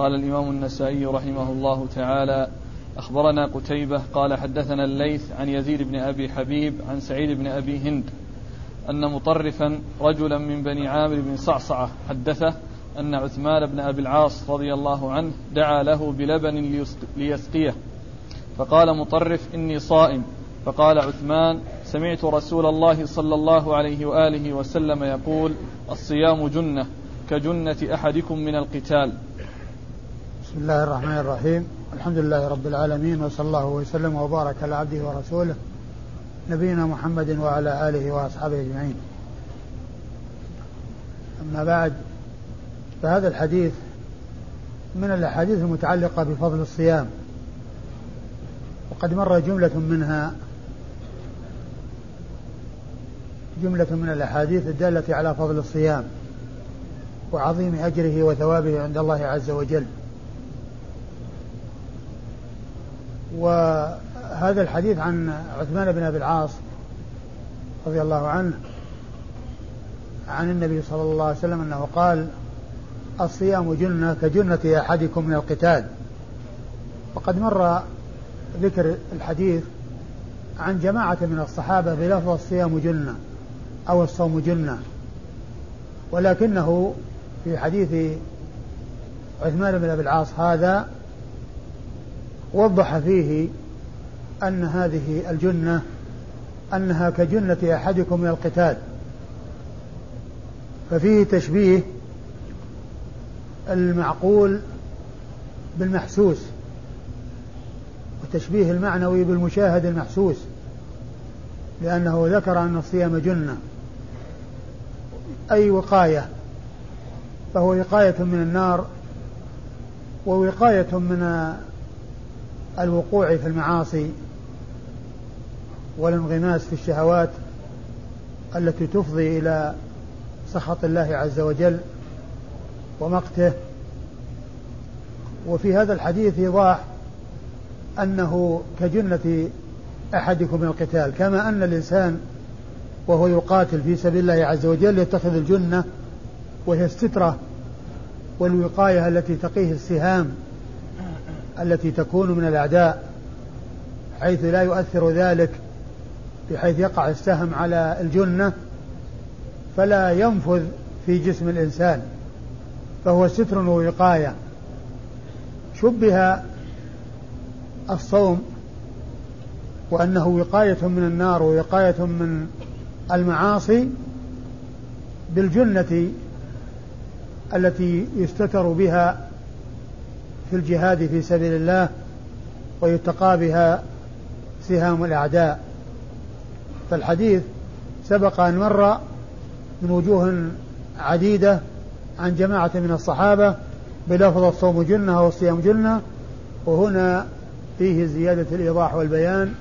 قال الإمام النسائي رحمه الله تعالى أخبرنا قتيبة قال حدثنا الليث عن يزيد بن أبي حبيب عن سعيد بن أبي هند أن مطرفا رجلا من بني عامر بن صعصعة حدثه أن عثمان بن أبي العاص رضي الله عنه دعا له بلبن ليسقيه فقال مطرف إني صائم. فقال عثمان سمعت رسول الله صلى الله عليه وآله وسلم يقول الصيام جنة كجنة أحدكم من القتال. بسم الله الرحمن الرحيم. الحمد لله رب العالمين وصلى الله وسلم وبارك على عبده ورسوله نبينا محمد وعلى آله وأصحابه أجمعين. أما بعد فهذا الحديث من الأحاديث المتعلقة بفضل الصيام وقد مر جملة منها جملة من الأحاديث الدالة على فضل الصيام وعظيم أجره وثوابه عند الله عز وجل. وهذا الحديث عن عثمان بن أبي العاص رضي الله عنه عن النبي صلى الله عليه وسلم أنه قال الصيام جنة كجنة أحدكم من القتال. وقد مر ذكر الحديث عن جماعة من الصحابة بلفظ الصيام جنة أو الصوم جنة ولكنه في حديث عثمان بن أبي العاص هذا وضح فيه أن هذه الجنة أنها كجنة أحدكم من القتال ففيه تشبيه المعقول بالمحسوس وتشبيه المعنوي بالمشاهد المحسوس لأنه ذكر أن الصيام جنة أي وقاية فهو وقاية من النار ووقاية من الوقوع في المعاصي والانغماس في الشهوات التي تفضي إلى سخط الله عز وجل ومقته. وفي هذا الحديث إيضاح أنه كجنة أحدكم من القتال كما أن الإنسان وهو يقاتل في سبيل الله عز وجل يتخذ الجنة وهي السترة والوقاية التي تقيه السهام التي تكون من الأعداء حيث لا يؤثر ذلك بحيث يقع السهم على الجنة فلا ينفذ في جسم الإنسان فهو ستر ووقاية. شبه الصوم وأنه وقاية من النار ووقاية من المعاصي بالجنة التي يستتر بها في الجهاد في سبيل الله ويتقى بها سهام الأعداء. فالحديث سبق أن مر من وجوه عديدة عن جماعة من الصحابة بلفظ الصوم جنة والصيام جنة وهنا فيه زيادة الإيضاح والبيان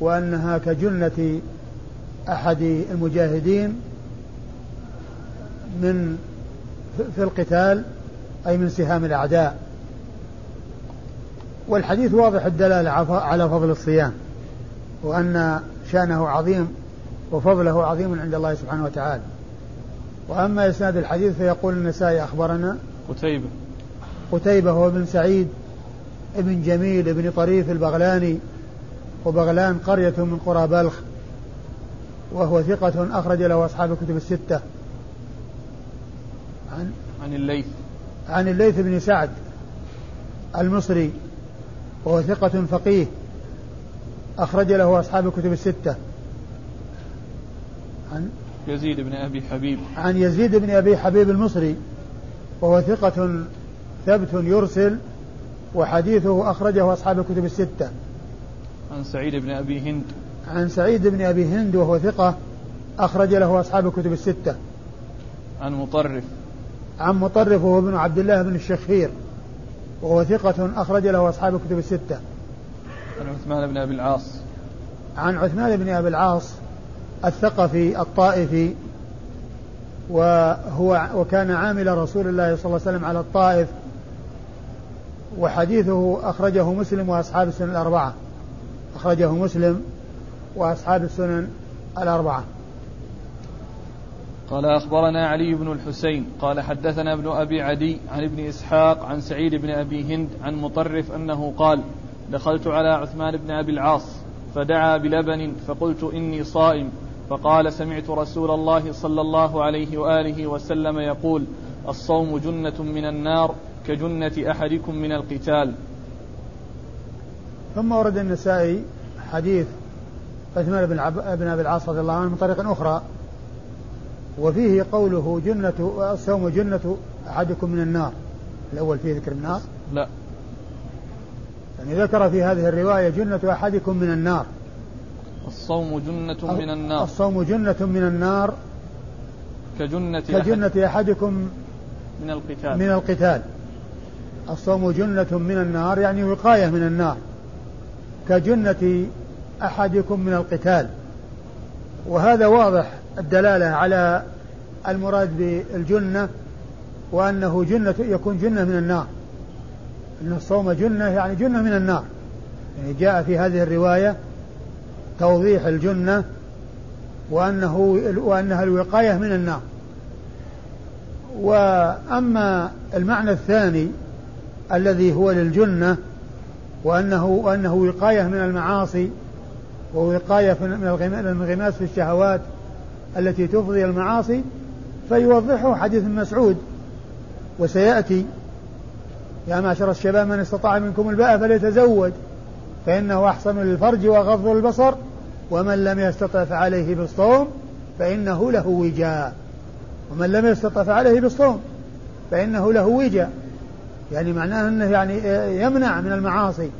وأنها كجنة أحد المجاهدين من في القتال أي من سهام الأعداء. والحديث واضح الدلالة على فضل الصيام وأن شأنه عظيم وفضله عظيم عند الله سبحانه وتعالى. وأما إسناد الحديث فيقول النسائي أخبرنا قتيبة. قتيبة هو ابن سعيد ابن جميل ابن طريف البغلاني وبغلان قرية من قرى بلخ وهو ثقة أخرج له أصحاب الكتب الستة. عن عن الليث. عن الليث بن سعد المصري. وهو ثقة فقيه. أخرج له أصحاب الكتب الستة. عن يزيد بن أبي حبيب. عن يزيد بن أبي حبيب المصري. وهو ثقة ثبت يرسل وحديثه أخرجه أصحاب الكتب الستة. عن سعيد بن أبي هند. عن سعيد بن أبي هند وهو ثقة أخرج له أصحاب الكتب الستة. عن مطرف. عن مطرف وهو ابن عبد الله بن الشخير. وهو ثقة أخرج له أصحاب الكتب الستة. عن عثمان بن أبي العاص. عن عثمان بن أبي العاص الثقفي الطائفي وهو وكان عامل رسول الله صلى الله عليه وسلم على الطائف وحديثه أخرجه مسلم وأصحاب السنن الأربعة. أخرجه مسلم وأصحاب السنن الأربعة. قال أخبرنا علي بن الحسين قال حدثنا ابن أبي عدي عن ابن إسحاق عن سعيد بن أبي هند عن مطرف أنه قال دخلت على عثمان بن أبي العاص فدعا بلبن فقلت إني صائم فقال سمعت رسول الله صلى الله عليه وآله وسلم يقول الصوم جنة من النار كجنة أحدكم من القتال. ثم ورد النسائي حديث عثمان بن, أبي العاص رضي الله عنه من طريق أخرى وفيه قوله جنة الصوم جنة أحدكم من النار. الأول فيه ذكر النار؟ لا. يعني ذكر في هذه الرواية جنة أحدكم من النار. الصوم جنة من النار. الصوم جنة من النار. كجنة كجنة أحد أحدكم من القتال. من القتال. الصوم جنة من النار يعني وقاية من النار. كجنة أحدكم من القتال. وهذا واضح الدلالة على المراد بالجنة وأنه جنة يكون جنة من النار. أن الصوم جنة يعني جنة من النار. يعني جاء في هذه الرواية توضيح الجنة وأنه وأنها الوقاية من النار. وأما المعنى الثاني الذي هو للجنة وأنه وأنه وقاية من المعاصي ووقاية من الانغماس في الشهوات التي تفضي المعاصي فيوضحه حديث مسعود وسيأتي يا معشر الشباب من استطاع منكم الباء فليتزوج فإنه أحسن للفرج وغض البصر ومن لم يستطع فعليه بالصوم فإنه له وجاء. ومن لم يستطع فعليه بالصوم فإنه له وجاء. يعني معناه أنه يعني يمنع من المعاصي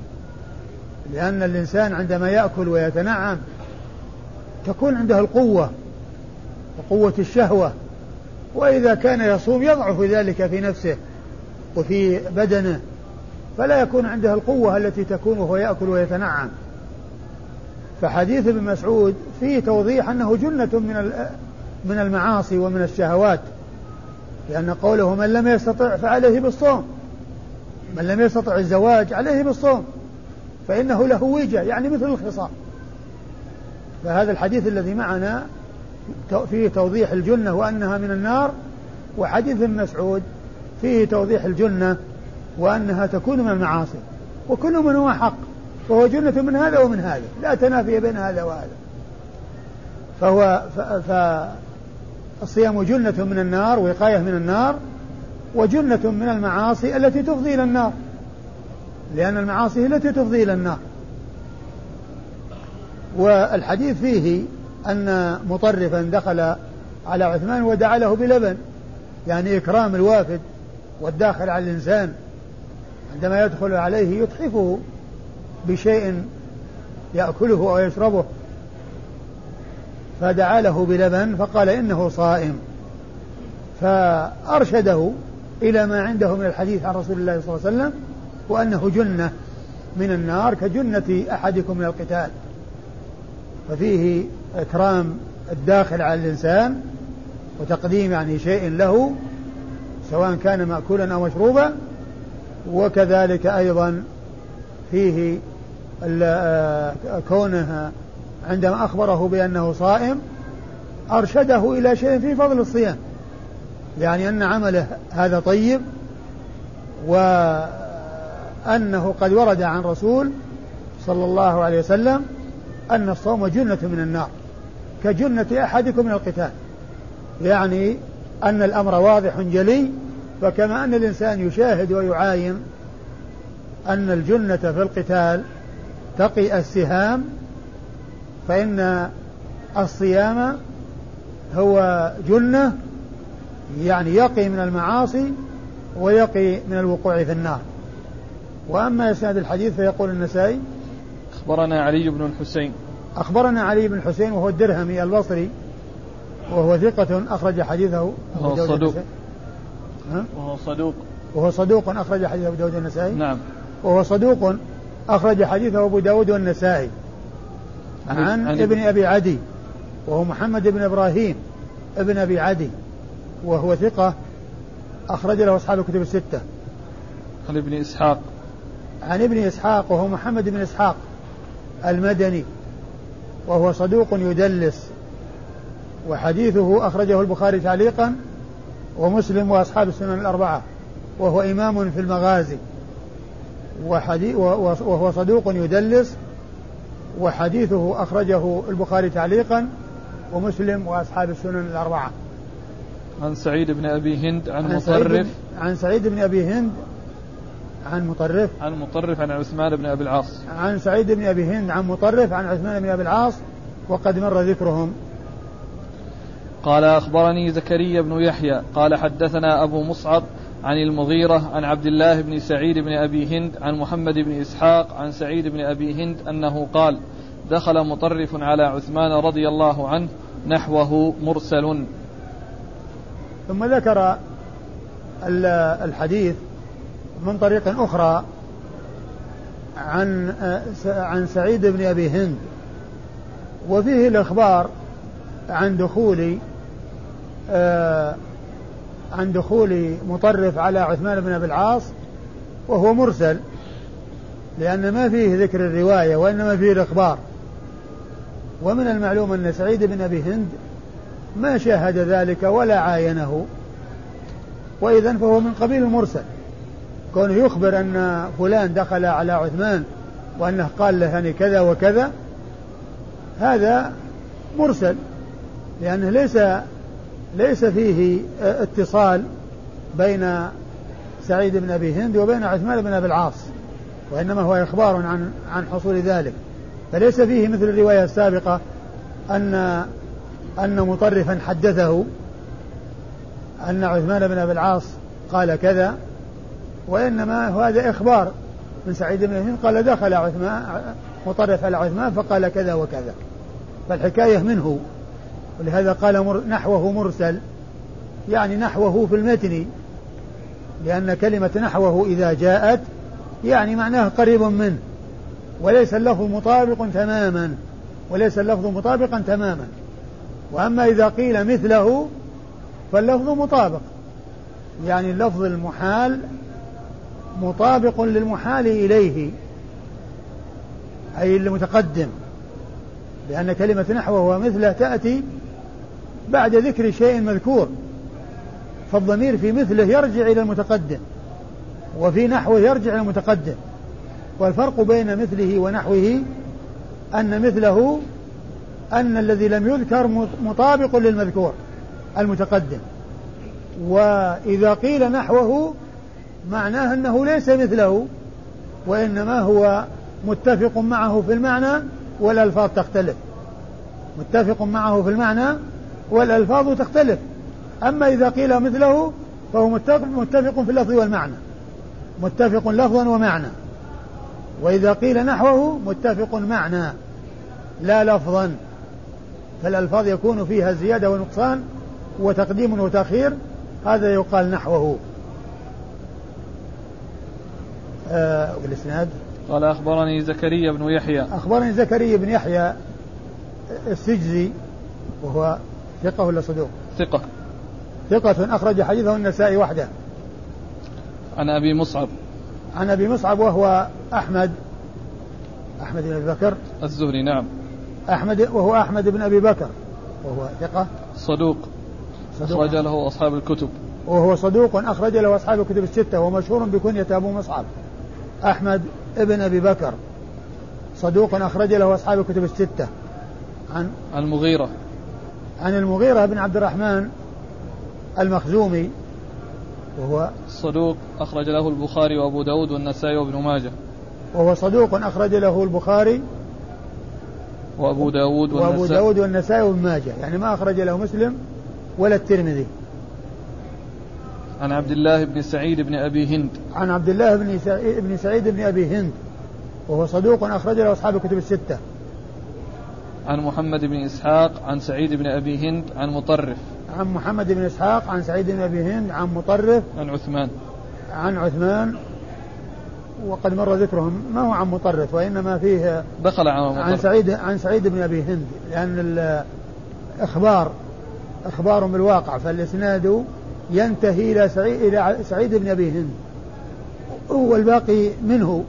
لأن الإنسان عندما يأكل ويتنعم تكون عنده القوة وقوة الشهوة وإذا كان يصوم يضعف ذلك في نفسه وفي بدنه فلا يكون عنده القوة التي تكون وهو يأكل ويتنعم. فحديث ابن مسعود فيه توضيح أنه جنة من من المعاصي ومن الشهوات لأن قوله من لم يستطع فعليه بالصوم من لم يستطع الزواج عليه بالصوم فإنه له وجه يعني مثل الخصام. فهذا الحديث الذي معنا فيه توضيح الجنة وأنها من النار وحديث ابن مسعود فيه توضيح الجنة وأنها تكون من المعاصي. وكل من هو حق فهو جنة من هذا ومن هذا لا تنافي بين هذا وهذا. فهو فالصيام جنة من النار وقاية من النار وجنة من المعاصي التي تفضي إلى النار. لأن المعاصي التي تفضي إلى النار. والحديث فيه أن مطرفا دخل على عثمان ودعا له بلبن. يعني إكرام الوافد والداخل على الإنسان عندما يدخل عليه يتحفه بشيء يأكله أو يشربه. فدعا له بلبن فقال إنه صائم. فأرشده إلى ما عنده من الحديث عن رسول الله صلى الله عليه وسلم وأنه جنة من النار كجنة أحدكم من القتال. ففيه إكرام الداخل على الإنسان وتقديم يعني شيء له سواء كان مأكولا أو مشروبا وكذلك أيضا فيه آه، كونه عندما أخبره بأنه صائم أرشده إلى شيء في فضل الصيام يعني أن عمله هذا طيب وأنه قد ورد عن رسول صلى الله عليه وسلم أن الصوم جنة من النار. كجنة أحدكم من القتال. يعني أن الأمر واضح جلي فكما أن الإنسان يشاهد ويعاين أن الجنة في القتال تقي السهام فإن الصيام هو جنة يعني يقي من المعاصي ويقي من الوقوع في النار. وأما إسناد الحديث فيقول النسائي أخبرنا علي بن الحسين أخبرنا علي بن الحسين وهو الدرهمي البصري وهو ثقة أخرج حديثه. وهو صدوق. وهو صدوق. وهو صدوق أخرج حديثه أبو داود والنسائي نعم. وهو صدوق أخرج حديثه أبو داود والنسائي عن ابن أبي عدي وهو محمد بن إبراهيم ابن أبي عدي وهو ثقة أخرج له أصحاب الكتب الستة. عن ابن إسحاق. عن ابن إسحاق وهو محمد بن إسحاق المدني. وهو صدوق يدلس. وحديثه أخرجه البخاري تعليقا ومسلم وأصحاب السنن الأربعة. وهو إمام في المغازي. وهو صدوق يدلس. وحديثه أخرجه البخاري تعليقا ومسلم وأصحاب السنن الأربعة. عن سعيد بن أبي هند عن, عن مطرف. عن سعيد بن أبي هند عن مطرف؟ عن مطرف عن عثمان بن أبي العاص. عن سعيد بن أبي هند عن مطرف عن عثمان بن أبي العاص وقد مر ذكرهم. قال أخبرني زكريا بن يحيى قال حدثنا أبو مصعب عن المغيرة عن عبد الله بن سعيد بن أبي هند عن محمد بن إسحاق عن سعيد بن أبي هند أنه قال دخل مطرف على عثمان رضي الله عنه نحوه مرسل. ثم ذكر الحديث من طريق أخرى عن عن سعيد بن أبي هند. وفيه الإخبار عن دخول آه، عن دخول مطرف على عثمان بن أبي العاص وهو مرسل لأن ما فيه ذكر الرواية وإنما فيه الإخبار. ومن المعلوم أن سعيد بن أبي هند ما شاهد ذلك ولا عاينه وإذا فهو من قبيل المرسل. كونه يخبر أن فلان دخل على عثمان وأنه قال له يعني كذا وكذا هذا مرسل لأنه ليس ليس فيه اتصال بين سعيد بن أبي هند وبين عثمان بن أبي العاص وإنما هو إخبار عن عن حصول ذلك. فليس فيه مثل الرواية السابقة أن أن مطرفا حدثه أن عثمان بن أبي العاص قال كذا وإنما هذا إخبار. من سعيد بن هند قال دخل عثمان مطرف على عثمان فقال كذا وكذا. فالحكاية منه. ولهذا قال نحوه مرسل. يعني نحوه في المتن. لأن كلمة نحوه إذا جاءت يعني معناه قريب منه. وليس اللفظ مطابق تماما. وليس اللفظ مطابقا تماما. وأما إذا قيل مثله فاللفظ مطابق. يعني اللفظ المحال مطابق للمحال إليه أي المتقدم لأن كلمة نحوه ومثله تأتي بعد ذكر شيء مذكور فالضمير في مثله يرجع إلى المتقدم وفي نحوه يرجع إلى المتقدم والفرق بين مثله ونحوه أن مثله أن الذي لم يذكر مطابق للمذكور المتقدم وإذا قيل نحوه معناه أنه ليس مثله وإنما هو متفق معه في المعنى والألفاظ تختلف. متفق معه في المعنى والألفاظ تختلف. أما إذا قيل مثله فهو متفق في اللفظ والمعنى. متفق لفظا ومعنى. وإذا قيل نحوه متفق معنى لا لفظا. فالألفاظ يكون فيها زيادة ونقصان وتقديم وتأخير هذا يقال نحوه. آه والإسناد؟ قال أخبرني زكريا بن يحيى. أخبرني زكريا بن يحيى السجزي وهو ثقة ولا صدوق؟ ثقة. ثقة أخرج حديثه النسائي وحده. عن أبي مصعب. عن أبي مصعب وهو أحمد أحمد بن أبي بكر. الزهري نعم. أحمد وهو أحمد بن أبي بكر وهو ثقة. صدوق. أخرج له أصحاب الكتب. وهو صدوق أخرج له أصحاب الكتب الستة ومشهور بكنية أبو مصعب. أحمد ابن أبي بكر صدوق أخرج له أصحاب الكتب الستة. عن المغيرة. عن المغيرة بن عبد الرحمن المخزومي وهو صدوق أخرج له البخاري وأبو داود والنسائي وابن ماجه. وهو صدوق أخرج له البخاري وأبو داود والنسائي. وأبو داود والنسائي وابن ماجه يعني ما أخرج له مسلم ولا الترمذي. عن عبد الله بن سعيد بن أبي هند. عن عبد الله بن سعيد بن, سعيد بن أبي هند وهو صدوق أخرج له أصحاب الكتب الستة. عن محمد بن إسحاق عن سعيد بن أبي هند عن مطرف. عن محمد بن إسحاق عن سعيد بن أبي هند عن مطرف. عن عثمان. عن عثمان وقد مر ذكرهم ما هو عن مطرف وإنما فيه دخل عن مطرف. عن سعيد عن سعيد بن أبي هند لأن الإخبار إخبار بالواقع فالإسناد ينتهي إلى سعيد, إلى سعيد بن أبي هند. هو الباقي منه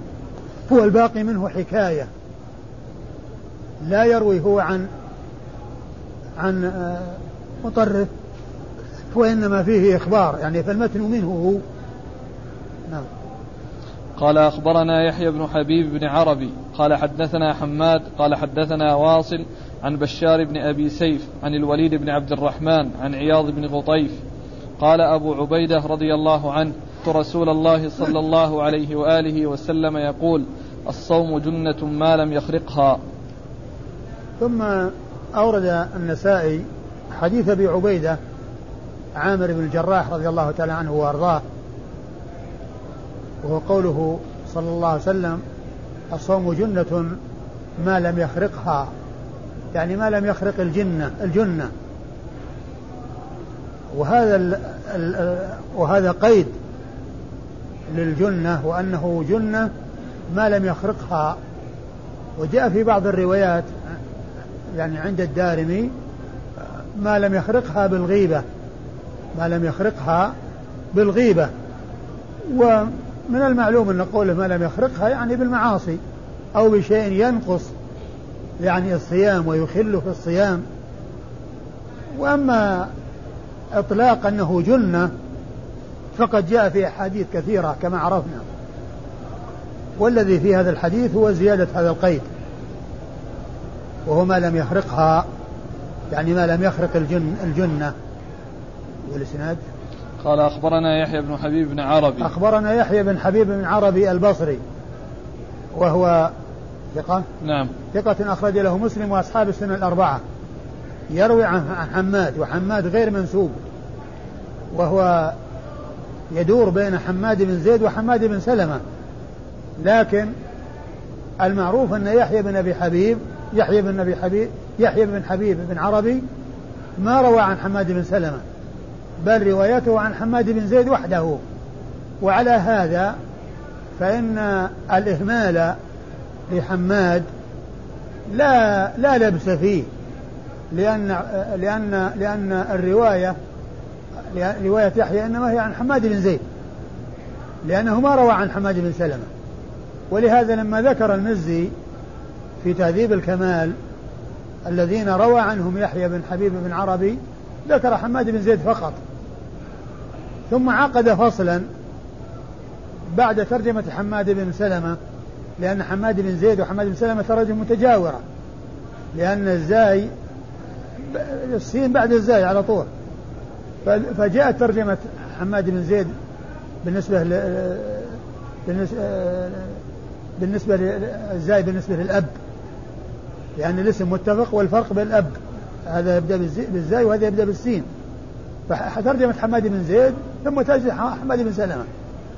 هو الباقي منه حكاية. لا يروي هو عن عن آه، مطرف وإنما فيه إخبار. يعني فالمتن منه هو. نعم. قال أخبرنا يحيى بن حبيب بن عربي. قال حدثنا حماد قال حدثنا واصل عن بشار بن أبي سيف عن الوليد بن عبد الرحمن عن عياض بن غطيف قال أبو عبيدة رضي الله عنه رسول الله صلى الله عليه وآله وسلم يقول الصوم جنة ما لم يخرقها. ثم أورد النسائي حديث أبي عبيدة عامر بن الجراح رضي الله تعالى عنه وأرضاه وهو قوله صلى الله عليه وسلم الصوم جنة ما لم يخرقها. يعني ما لم يخرق الجنة الجنة. وهذا ال وهذا قيد للجنة وأنه جنة ما لم يخرقها. وجاء في بعض الروايات يعني عند الدارمي ما لم يخرقها بالغيبة ما لم يخرقها بالغيبة. ومن المعلوم أن قوله ما لم يخرقها يعني بالمعاصي أو بشيء ينقص يعني الصيام ويخل في الصيام. وأما إطلاق أنه جنة فقد جاء في أحاديث كثيرة كما عرفنا. والذي في هذا الحديث هو زيادة هذا القيد وهو ما لم يخرقها يعني ما لم يخرق الجن الجنة. والإسناد؟ قال أخبرنا يحيى بن حبيب بن عربي. أخبرنا يحيى بن حبيب بن عربي البصري وهو ثقة؟ نعم. ثقة أخرج له مسلم وأصحاب السنة الأربعة. يروي عن حماد وحماد غير منسوب. وهو يدور بين حماد بن زيد وحماد بن سلمة. لكن المعروف أن يحيى بن أبي حبيب يحيى بن أبي حبيب يحيى بن حبيب بن عربي ما روى عن حماد بن سلمة بل روايته عن حماد بن زيد وحده. وعلى هذا فإن الإهمال لحماد لا لا لبس فيه لأن لأن لأن الرواية رواية يحيى إنما هي عن حماد بن زيد. لأنه ما روى عن حماد بن سلمة. ولهذا لما ذكر المزي في تهذيب الكمال الذين روى عنهم يحيى بن حبيب بن عربي ذكر حماد بن زيد فقط. ثم عقد فصلا بعد ترجمة حماد بن سلمة لأن حماد بن زيد وحماد بن سلمة تراجم متجاورة. لأن الزاي السين بعد الزاي على طول. فجاءت ترجمة حماد بن زيد بالنسبة ل بالنسبة للزاي بالنسبة للأب. لأن الاسم متفق والفرق بالأب هذا يبدأ بالزاي وهذا يبدأ بالسين. فترجمة حماد بن زيد ثم ترجمة حماد بن سلمة.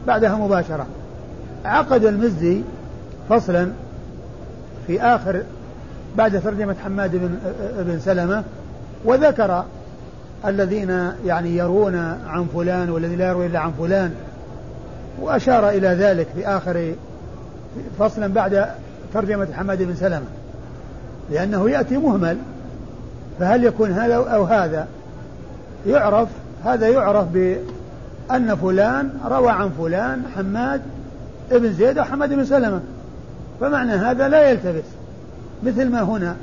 بعدها مباشرة. عقد المزي فصلا في آخر بعد ترجمة حماد بن بن سلمة وذكر الذين يعني يرون عن فلان والذي لا يروي إلا عن فلان. وأشار إلى ذلك في آخر فصلا بعد ترجمة حماد بن سلمة لأنه يأتي مهمل فهل يكون هذا أو هذا؟ يعرف هذا يعرف بأن فلان روى عن فلان حماد ابن زيد أو حماد بن سلمة. فمعنى هذا لا يلتبس. مثل ما هنا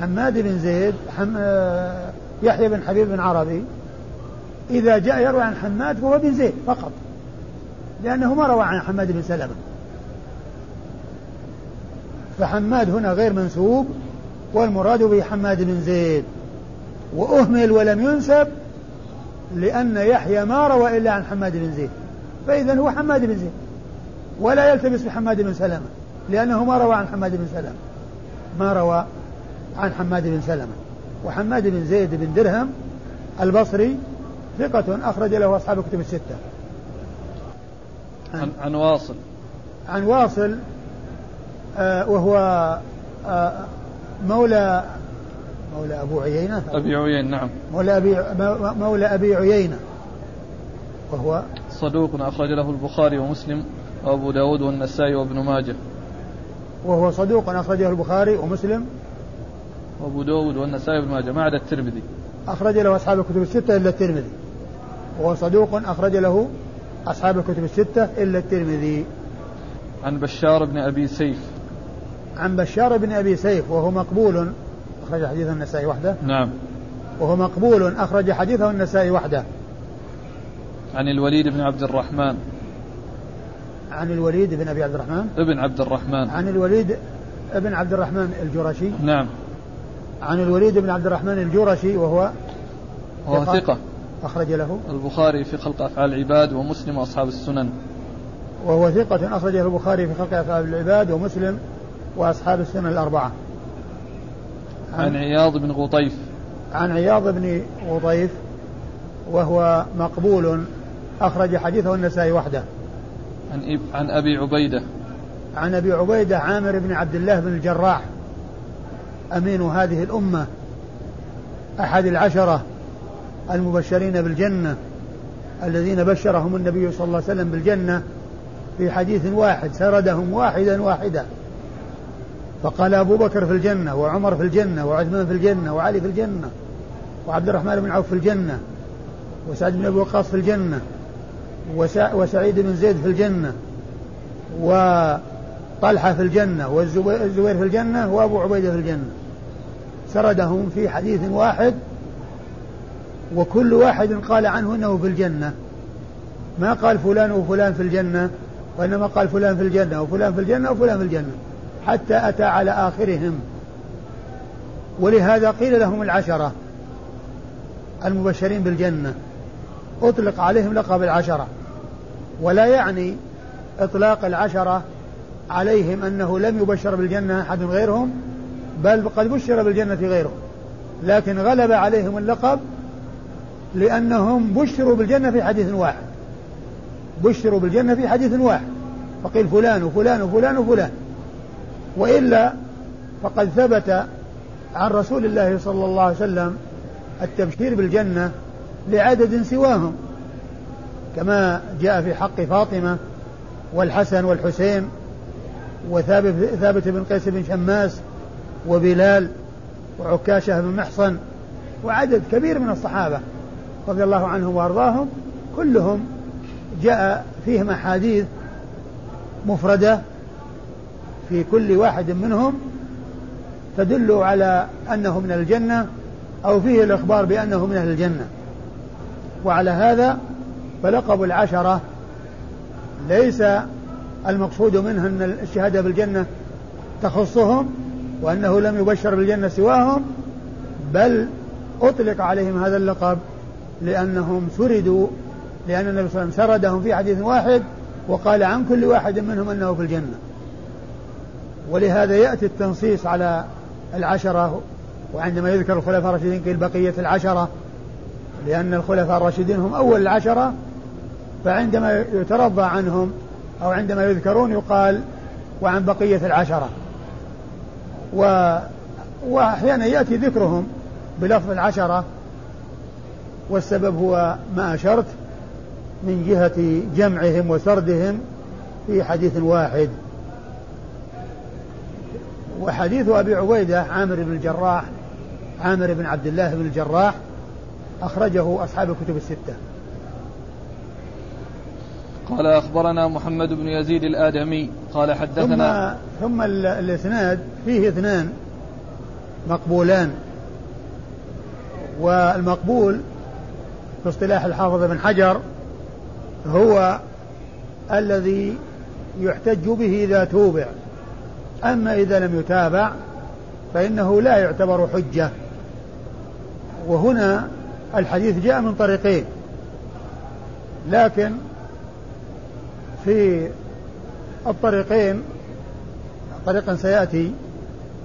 حماد بن زيد حم... يحيى بن حبيب بن عربي إذا جاء يروي عن حماد فهو بن زيد فقط لأنه ما روى عن حماد بن سلمة. فحماد هنا غير منسوب والمراد به حماد بن زيد. وأهمل ولم ينسب لأن يحيى ما روى إلا عن حماد بن زيد. فإذا هو حماد بن زيد ولا يلتبس بحماد بن سلمة لأنه ما روى عن حماد بن سلمة. ما روى عن حماد بن سلمة. وحماد بن زيد بن درهم البصري ثقة أخرج له أصحاب الكتب الستة. عن, عن واصل. عن واصل آه وهو آه مولى مولى أبو عيينة. أبي عيينة نعم. مولى أبي مولى أبي عيينة. وهو صدوق أخرج له البخاري ومسلم وأبو داود والنسائي وابن ماجه. وهو صدوق أخرجه البخاري ومسلم وأبو داود والنسائي وابن ماجه ما عدا الترمذي. أخرج له أصحاب الكتب الستة إلا الترمذي. وهو صدوق أخرج له أصحاب الكتب الستة إلا الترمذي. عن بشار بن أبي سيف. عن بشار بن أبي سيف وهو مقبول. أخرج حديثه النسائي وحده. نعم. وهو مقبول أخرج حديثه النسائي وحده. عن الوليد بن عبد الرحمن. عن الوليد بن أبي عبد الرحمن. ابن عبد الرحمن. عن الوليد ابن عبد الرحمن الجرشي. نعم. عن الوليد بن عبد الرحمن الجرشي وهو وهو ثقة أخرج له. البخاري في خلق أفعال العباد ومسلم وأصحاب السنن. وهو ثقة أخرجه البخاري في خلق أفعال العباد ومسلم وأصحاب السنن الأربعة. عن, عن عياض بن غطيف. عن عياض بن غطيف وهو مقبول أخرج حديثه النسائي وحده. عن عن أبي عبيدة. عن أبي عبيدة عامر بن عبد الله بن الجراح. أمين هذه الأمة أحد العشرة المبشرين بالجنة الذين بشرهم النبي صلى الله عليه وسلم بالجنة في حديث واحد سردهم واحدا واحدا. فقال أبو بكر في الجنة وعمر في الجنة وعثمان في الجنة وعلي في الجنة وعبد الرحمن بن عوف في الجنة وسعد بن أبي وقاص في الجنة وسعيد بن زيد في الجنة وطلحة في الجنة والزبير في الجنة وأبو عبيدة في الجنة. سردهم في حديث واحد وكل واحد قال عنه إنه في الجنة. ما قال فلان وفلان في الجنة وإنما قال فلان في الجنة وفلان في الجنة وفلان في الجنة حتى أتى على آخرهم. ولهذا قيل لهم العشرة المبشرين بالجنة. أطلق عليهم لقب العشرة. ولا يعني إطلاق العشرة عليهم أنه لم يبشر بالجنة أحد غيرهم بل قد بشر بالجنة غيرهم لكن غلب عليهم اللقب لأنهم بشروا بالجنة في حديث واحد. بشروا بالجنة في حديث واحد. فقيل فلان وفلان وفلان وفلان. وإلا فقد ثبت عن رسول الله صلى الله عليه وسلم التبشير بالجنة لعدد سواهم. كما جاء في حق فاطمة والحسن والحسين وثابت ثابت بن قيس بن شماس وبلال وعكاشة بن محصن وعدد كبير من الصحابة رضي الله عنهم وأرضاهم كلهم جاء فيهم أحاديث مفردة في كل واحد منهم تدل على أنه من الجنة أو فيه الإخبار بأنه من أهل الجنة. وعلى هذا فلقب العشرة ليس المقصود منه أن الشهادة بالجنة تخصهم وأنه لم يبشر بالجنه سواهم بل أطلق عليهم هذا اللقب لأنهم سردوا لأن النبي صلى الله عليه وسلم سردهم في حديث واحد وقال عن كل واحد منهم أنه في الجنة. ولهذا يأتي التنصيص على العشرة وعندما يذكر الخلفاء الراشدين قيل بقية العشرة لأن الخلفاء الراشدين هم أول العشرة فعندما يترضى عنهم أو عندما يذكرون يقال وعن بقية العشرة. و وأحيانا يأتي ذكرهم بلفظ العشرة والسبب هو ما أشرت من جهة جمعهم وسردهم في حديث واحد. وحديث أبي عبيدة عامر بن الجراح عامر بن عبد الله بن الجراح أخرجه أصحاب الكتب الستة. قال أخبرنا محمد بن يزيد الآدمي قال حدثنا ثم, ثم الإسناد فيه اثنان مقبولان. والمقبول في اصطلاح الحافظ بن حجر هو الذي يحتج به إذا توبع. أما إذا لم يتابع فإنه لا يعتبر حجة. وهنا الحديث جاء من طريقين. لكن في الطريقين طريقا سيأتي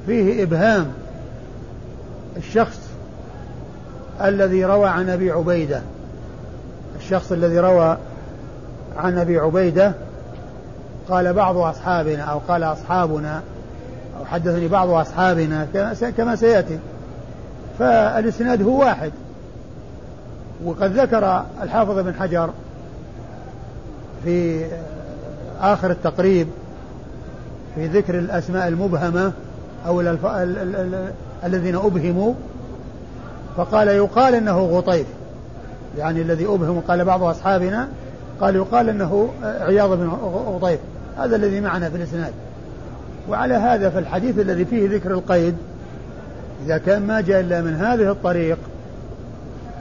فيه إبهام الشخص الذي روى عن أبي عبيدة. الشخص الذي روى عن أبي عبيدة قال بعض أصحابنا أو قال أصحابنا أو حدثني بعض أصحابنا كما سيأتي. فالإسناد هو واحد. وقد ذكر الحافظ بن حجر في آخر التقريب في ذكر الأسماء المبهمة أو الذين أبهموا فقال يقال إنه غطيف. يعني الذي أبهم قال بعض أصحابنا قال يقال إنه عياض بن غطيف. هذا الذي معنا في الإسناد. وعلى هذا فالحديث الذي فيه ذكر القيد إذا كان ما جاء إلا من هذه الطريق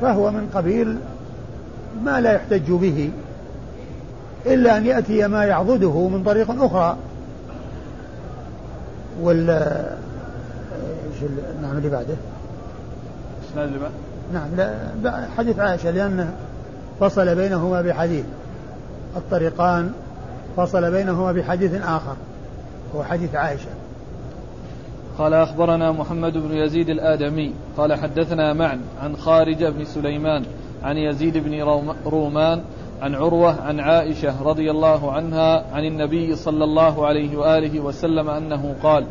فهو من قبيل ما لا يحتج به. إلا أن يأتي ما يعضده من طريق أخرى وال إيش نعم اللي بعده؟ اللي بعده؟ نعم لا حديث عائشة لأنه فصل بينهما بحديث الطريقان فصل بينهما بحديث آخر هو حديث عائشة قال أخبرنا محمد بن يزيد الآدمي قال حدثنا معن عن خارج بن سليمان عن يزيد بن رومان عن عروة عن عائشة رضي الله عنها عن النبي صلى الله عليه وآله وسلم أنه قال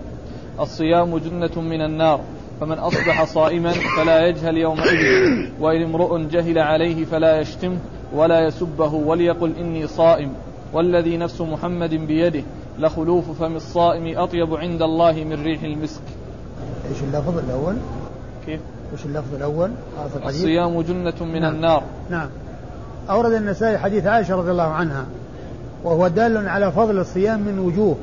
الصيام جنة من النار فمن أصبح صائما فلا يجهل يومئذ وإن امرؤ جهل عليه فلا يشتمه ولا يسبه وليقل إني صائم والذي نفس محمد بيده لخلوف فم الصائم أطيب عند الله من ريح المسك. إيش اللفظ الأول؟ كيف؟ إيش اللفظ الأول؟ الصيام جنة من نعم. النار. نعم. أورد النسائي حديث عائشة رضي الله عنها وهو دال على فضل الصيام من وجوه.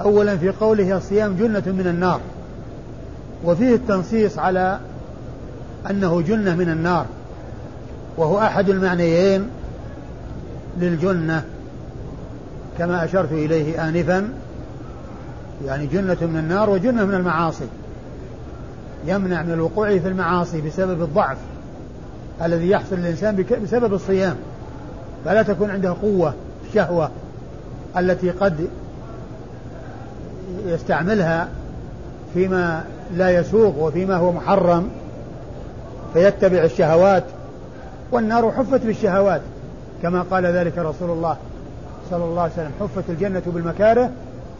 أولا في قوله الصيام جنة من النار وفيه التنصيص على أنه جنة من النار وهو أحد المعنيين للجنة كما أشرت إليه آنفا يعني جنة من النار وجنة من المعاصي. يمنع من الوقوع في المعاصي بسبب الضعف. الذي يحصل للإنسان بسبب الصيام. فلا تكون عنده قوة شهوة التي قد يستعملها فيما لا يسوق وفيما هو محرم فيتبع الشهوات. والنار حفت بالشهوات. كما قال ذلك رسول الله صلى الله عليه وسلم حفت الجنة بالمكاره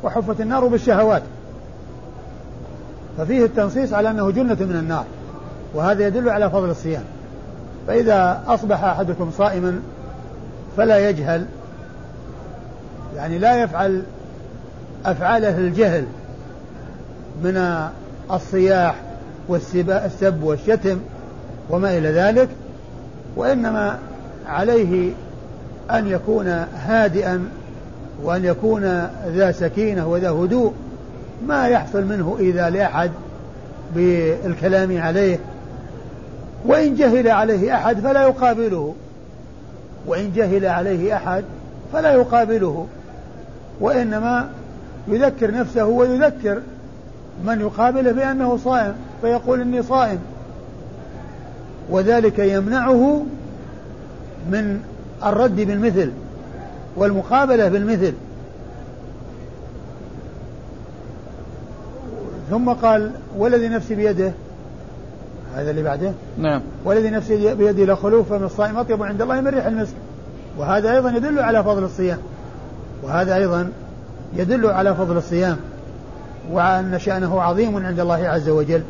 وحفت النار بالشهوات. ففيه التنصيص على أنه جنة من النار. وهذا يدل على فضل الصيام. فإذا أصبح أحدكم صائما فلا يجهل يعني لا يفعل أفعاله الجهل من الصياح والسب والشتم وما إلى ذلك وإنما عليه أن يكون هادئا وأن يكون ذا سكينة وذا هدوء ما يحصل منه إذا لأحد بالكلام عليه. وإن جهل عليه أحد فلا يقابله. وإن جهل عليه أحد فلا يقابله. وإنما يذكر نفسه ويذكر من يقابله بأنه صائم فيقول إني صائم. وذلك يمنعه من الرد بالمثل والمقابلة بالمثل. ثم قال والذي نفسي بيده هذا اللي بعده؟ نعم. والذي نفسي بيده لخلوف من الصائم أطيب عند الله من ريح المسك. وهذا أيضا يدل على فضل الصيام. وهذا أيضا يدل على فضل الصيام. وأن شأنه عظيم عند الله عز وجل.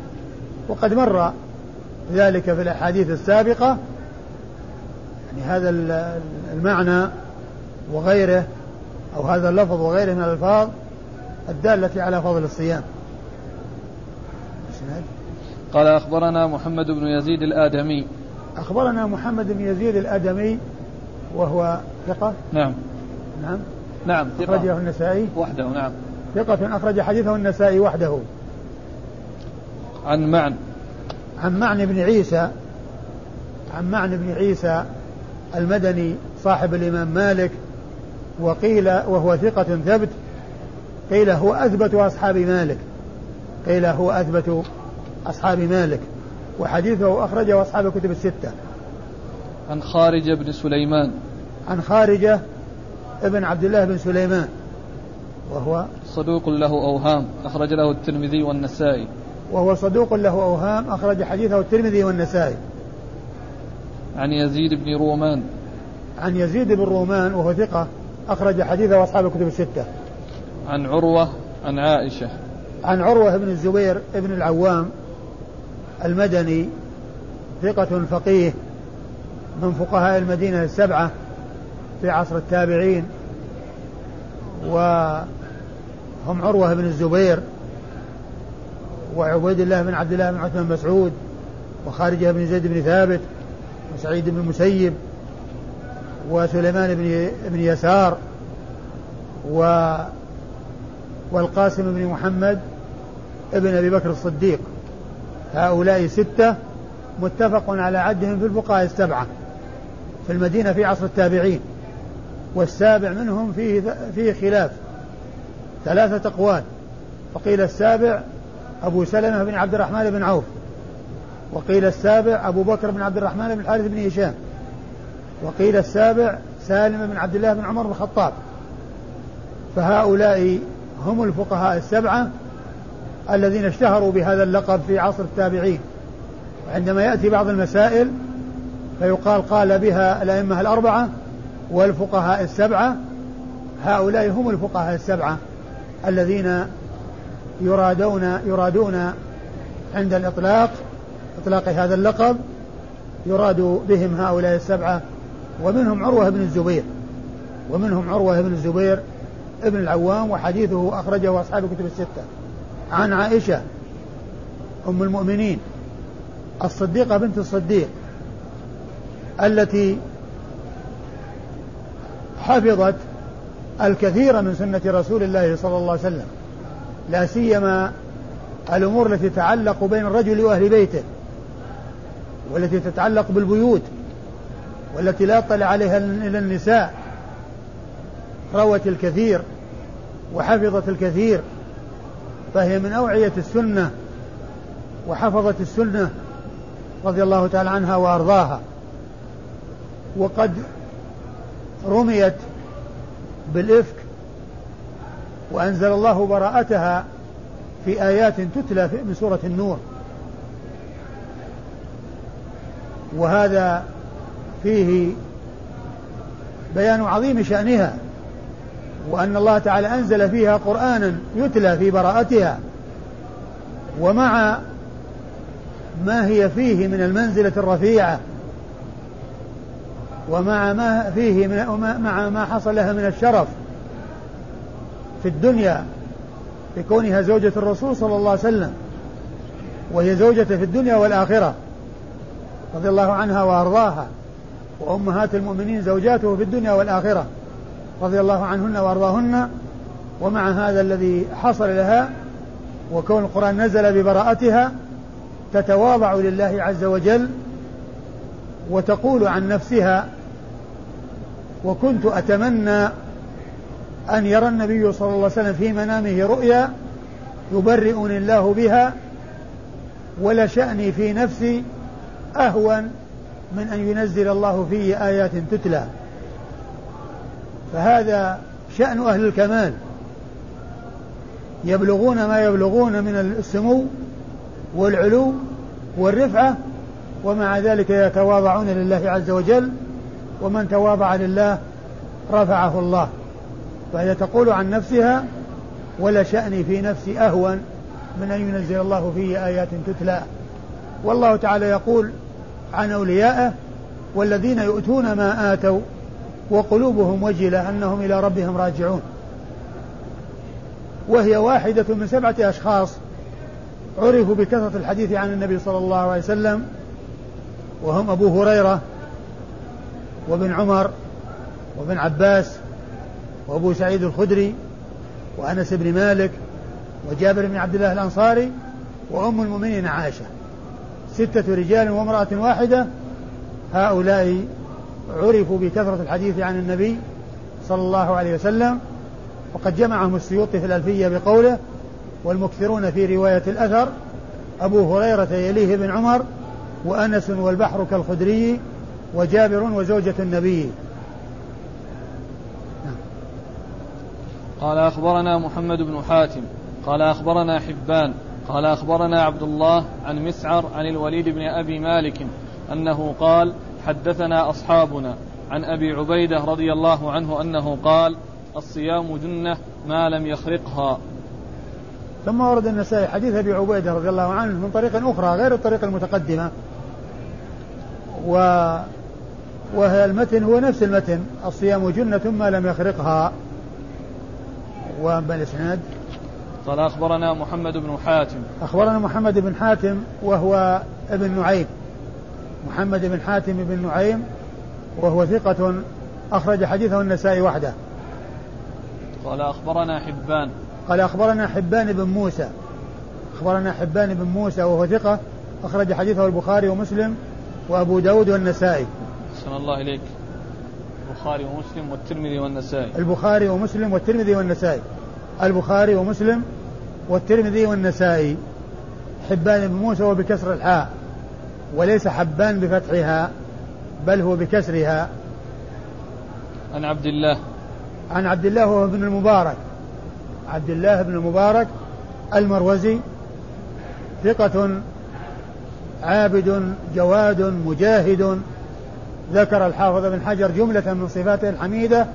وقد مر ذلك في الأحاديث السابقة. يعني هذا المعنى وغيره أو هذا اللفظ وغيره من الألفاظ الدالة على فضل الصيام. قال أخبرنا محمد بن يزيد الآدمي. أخبرنا محمد بن يزيد الآدمي وهو ثقة؟ نعم. نعم. نعم ثقة. أخرجه النسائي؟ وحده نعم. ثقة أخرج حديثه النسائي وحده. عن معن. عن معن بن عيسى عن معن بن عيسى المدني صاحب الإمام مالك وقيل وهو ثقة ثبت قيل هو أثبت أصحاب مالك قيل هو أثبت أصحاب مالك وحديثه أخرجه أصحاب الكتب الستة. عن خارجة بن سليمان. عن خارجة ابن عبد الله بن سليمان وهو صدوق له أوهام أخرج له الترمذي والنسائي. وهو صدوق له أوهام أخرج حديثه الترمذي والنسائي. عن يزيد بن رومان. عن يزيد بن رومان وهو ثقة أخرج حديثه أصحاب الكتب الستة. عن عروة عن عائشة. عن عروة بن الزبير بن العوام المدني ثقة فقيه من فقهاء المدينة السبعة في عصر التابعين وهم عروة بن الزبير وعبيد الله بن عبد الله بن عثمان مسعود وخارجة بن زيد بن ثابت وسعيد بن المسيب وسليمان بن بن يسار و والقاسم بن محمد ابن أبي بكر الصديق. هؤلاء ستة متفق على عدهم في الفقهاء السبعة في المدينة في عصر التابعين والسابع منهم فيه فيه خلاف ثلاثة أقوال. وقيل السابع أبو سلمة بن عبد الرحمن بن عوف وقيل السابع أبو بكر بن عبد الرحمن بن الحارث بن هشام وقيل السابع سالم بن عبد الله بن عمر بن الخطاب. فهؤلاء هم الفقهاء السبعة الذين اشتهروا بهذا اللقب في عصر التابعين. وعندما يأتي بعض المسائل فيقال قال بها الأئمة الأربعة والفقهاء السبعة. هؤلاء هم الفقهاء السبعة الذين يرادون يرادون عند الإطلاق إطلاق هذا اللقب يراد بهم هؤلاء السبعة ومنهم عروة بن الزبير ومنهم عروة بن الزبير ابن العوام وحديثه أخرجه أصحاب الكتب الستة. عن عائشة أم المؤمنين الصديقة بنت الصديق التي حفظت الكثير من سنة رسول الله صلى الله عليه وسلم لا سيما الأمور التي تتعلق بين الرجل وأهل بيته والتي تتعلق بالبيوت والتي لا يطلع عليها إلا النساء روت الكثير وحفظت الكثير فهي من أوعية السنة وحفظت السنة رضي الله تعالى عنها وأرضاها. وقد رميت بالإفك وأنزل الله براءتها في آيات تتلى من سورة النور. وهذا فيه بيان عظيم شأنها. وأن الله تعالى أنزل فيها قرآنا يتلى في براءتها. ومع ما هي فيه من المنزلة الرفيعة ومع ما فيه من مع ما حصل لها من الشرف في الدنيا بكونها زوجة الرسول صلى الله عليه وسلم وهي زوجة في الدنيا والآخرة رضي الله عنها وأرضاها وأمهات المؤمنين زوجاته في الدنيا والآخرة. رضي الله عنهن وأرضاهن ومع هذا الذي حصل لها وكون القرآن نزل ببراءتها تتواضع لله عز وجل وتقول عن نفسها وكنت أتمنى أن يرى النبي صلى الله عليه وسلم في منامه رؤيا يبرئني الله بها ولشأني في نفسي أهون من أن ينزل الله في آيات تتلى. فهذا شأن أهل الكمال. يبلغون ما يبلغون من السمو والعلو والرفعة ومع ذلك يتواضعون لله عز وجل ومن تواضع لله رفعه الله. فهي تقول عن نفسها ولا شأني في نفسي أهون من أن ينزل الله فيه آيات تتلى. والله تعالى يقول عن أوليائه والذين يؤتون ما آتوا وقلوبهم وجلة أنهم إلى ربهم راجعون. وهي واحدة من سبعة أشخاص عرفوا بكثرة الحديث عن النبي صلى الله عليه وسلم وهم أبو هريرة وابن عمر وابن عباس وأبو سعيد الخدري وأنس بن مالك وجابر بن عبد الله الأنصاري وأم المؤمنين عائشة. ستة رجال وامرأة واحدة هؤلاء عرفوا بكثرة الحديث عن النبي صلى الله عليه وسلم وقد جمعهم السيوطي في الألفية بقوله والمكثرون في رواية الأثر أبو هريرة يليه بن عمر وأنس والبحر كالخدري وجابر وزوجة النبي. قال أخبرنا محمد بن حاتم قال أخبرنا حبان قال أخبرنا عبد الله عن مسعر عن الوليد بن أبي مالك أنه قال حدثنا أصحابنا عن أبي عبيدة رضي الله عنه أنه قال الصيام جنة ما لم يخرقها. ثم ورد النسائي حديث أبي عبيدة رضي الله عنه من طريق أخرى غير الطريق المتقدمة. و وهي المتن هو نفس المتن الصيام جنة ما لم يخرقها. وأما الإسناد؟ قال أخبرنا محمد بن حاتم. أخبرنا محمد بن حاتم وهو ابن نعيم. محمد بن حاتم بن نعيم وهو ثقة أخرج حديثه النسائي وحده. قال أخبرنا حبان. قال أخبرنا حبان بن موسى. أخبرنا حبان بن موسى وهو ثقة أخرج حديثه البخاري ومسلم وأبو داود والنسائي. أحسن الله إليك. البخاري ومسلم والترمذي والنسائي. البخاري ومسلم والترمذي والنسائي. البخاري ومسلم والترمذي والنسائي. حبان بن موسى وبكسر الحاء. وليس حبان بفتحها بل هو بكسرها. عن عبد الله. عن عبد الله وهو ابن المبارك. عبد الله بن المبارك المروزي ثقة عابد جواد مجاهد. ذكر الحافظ بن حجر جملة من صفاته الحميدة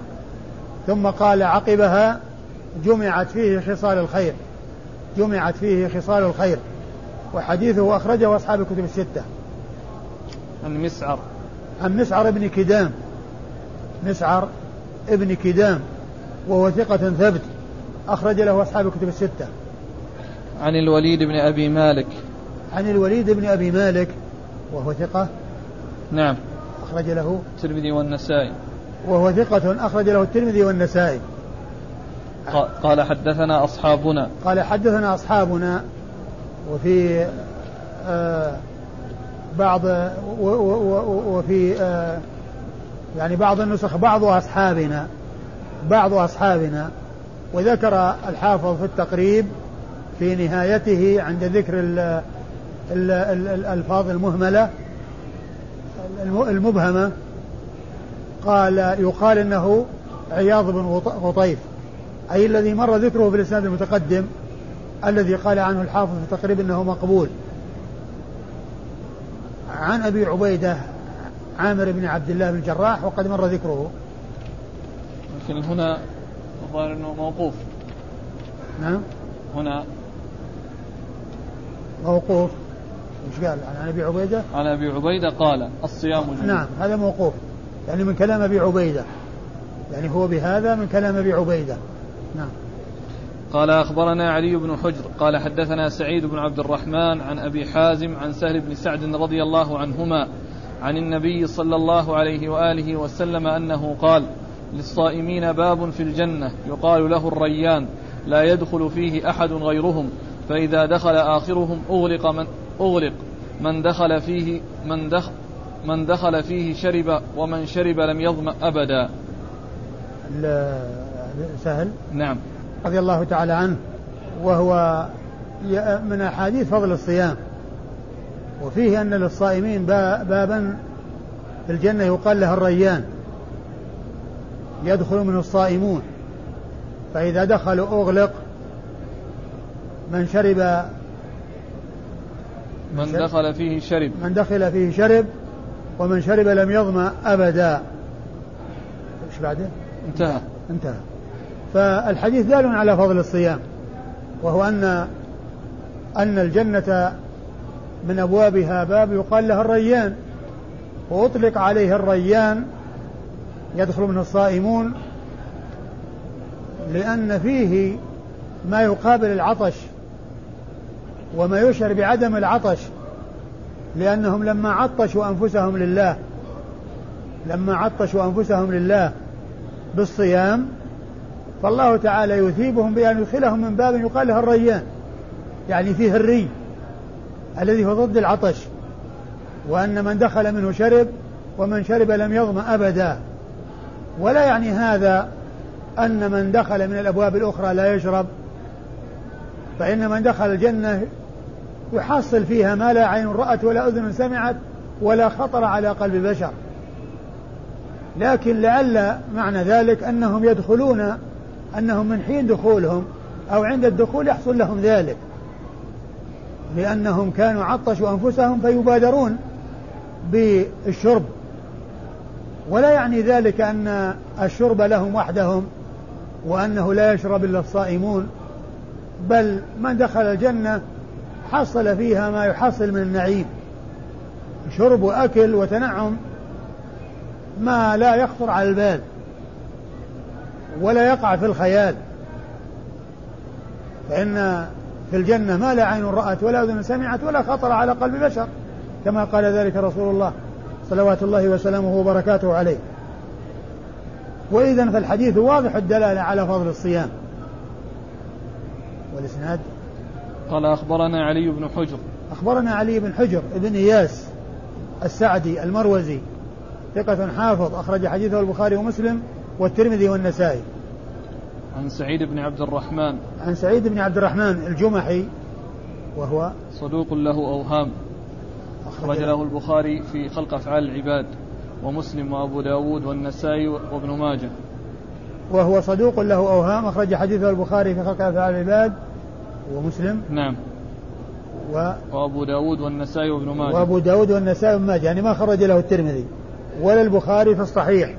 ثم قال عقبها جمعت فيه خصال الخير. جمعت فيه خصال الخير. وحديثه أخرجه أصحاب الكتب الستة. عن مسعر عن مسعر ابن كدام. مسعر ابن كدام. وهو ثقة ثبت. أخرج له أصحاب الكتب الستة. عن الوليد بن أبي مالك. عن الوليد بن أبي مالك. وهو ثقة. نعم. أخرج له. الترمذي والنسائي. وهو ثقة. أخرج له الترمذي والنسائي. قال حدثنا أصحابنا. قال حدثنا أصحابنا. وفي آه بعض وفي يعني بعض النسخ بعض أصحابنا بعض أصحابنا وذكر الحافظ في التقريب في نهايته عند ذكر الألفاظ المهملة المبهمة قال يقال إنه عياض بن غطيف أي الذي مر ذكره في الإسناد المتقدم الذي قال عنه الحافظ في تقريب إنه مقبول. عن أبي عبيدة عامر بن عبد الله بن الجراح وقد مر ذكره. لكن هنا الظاهر إنه موقوف. نعم. هنا. موقوف. إيش قال؟ عن أبي عبيدة؟ عن أبي عبيدة قال الصيام جنة نعم هذا موقوف. يعني من كلام أبي عبيدة. يعني هو بهذا من كلام أبي عبيدة. نعم. قال أخبرنا علي بن حجر قال حدثنا سعيد بن عبد الرحمن عن أبي حازم عن سهل بن سعد رضي الله عنهما عن النبي صلى الله عليه وآله وسلم أنه قال للصائمين باب في الجنة يقال له الريان لا يدخل فيه أحد غيرهم فإذا دخل آخرهم أغلق من أغلق من دخل فيه من دخل من دخل فيه شرب ومن شرب لم يظمأ أبدا. سهل؟ نعم. رضي الله تعالى عنه وهو من أحاديث فضل الصيام. وفيه أن للصائمين بابا في الجنة يقال له الريان. يدخل منه الصائمون. فإذا دخلوا أغلق من شرب من دخل فيه شرب. من دخل فيه شرب ومن شرب لم يظمأ أبدا. إيش بعده؟ انتهى. انتهى. فالحديث دال على فضل الصيام وهو أن أن الجنة من أبوابها باب يقال له الريان وأطلق عليه الريان يدخل منه الصائمون لأن فيه ما يقابل العطش وما يشعر بعدم العطش لأنهم لما عطشوا أنفسهم لله لما عطشوا أنفسهم لله بالصيام فالله تعالى يثيبهم بأن يدخلهم من باب يقال له الريان يعني فيه الري الذي هو ضد العطش وأن من دخل منه شرب ومن شرب لم يظمأ أبدا. ولا يعني هذا أن من دخل من الأبواب الأخرى لا يشرب فإن من دخل الجنة يحصل فيها ما لا عين رأت ولا أذن سمعت ولا خطر على قلب بشر. لكن لعل معنى ذلك أنهم يدخلون أنهم من حين دخولهم أو عند الدخول يحصل لهم ذلك. لأنهم كانوا عطشوا أنفسهم فيبادرون بالشرب. ولا يعني ذلك أن الشرب لهم وحدهم وأنه لا يشرب إلا الصائمون بل من دخل الجنة حصل فيها ما يحصل من النعيم. شرب وأكل وتنعم ما لا يخطر على البال. ولا يقع في الخيال. فإن في الجنة ما لا عين رأت ولا أذن سمعت ولا خطر على قلب بشر كما قال ذلك رسول الله صلوات الله وسلامه وبركاته عليه. وإذا فالحديث واضح الدلالة على فضل الصيام. والإسناد؟ قال أخبرنا علي بن حجر. أخبرنا علي بن حجر بن إياس السعدي المروزي ثقة حافظ أخرج حديثه البخاري ومسلم والترمذي والنسائي. عن سعيد بن عبد الرحمن. عن سعيد بن عبد الرحمن الجمحي وهو صدوق له أوهام. أخرج له البخاري في خلق أفعال العباد ومسلم وأبو داود والنسائي وابن ماجه. وهو صدوق له أوهام أخرج حديثه البخاري في خلق أفعال العباد ومسلم نعم. و وأبو داود والنسائي وابن ماجه. وأبو داود والنسائي وابن ماجه يعني ما خرج له الترمذي. ولا البخاري في الصحيح.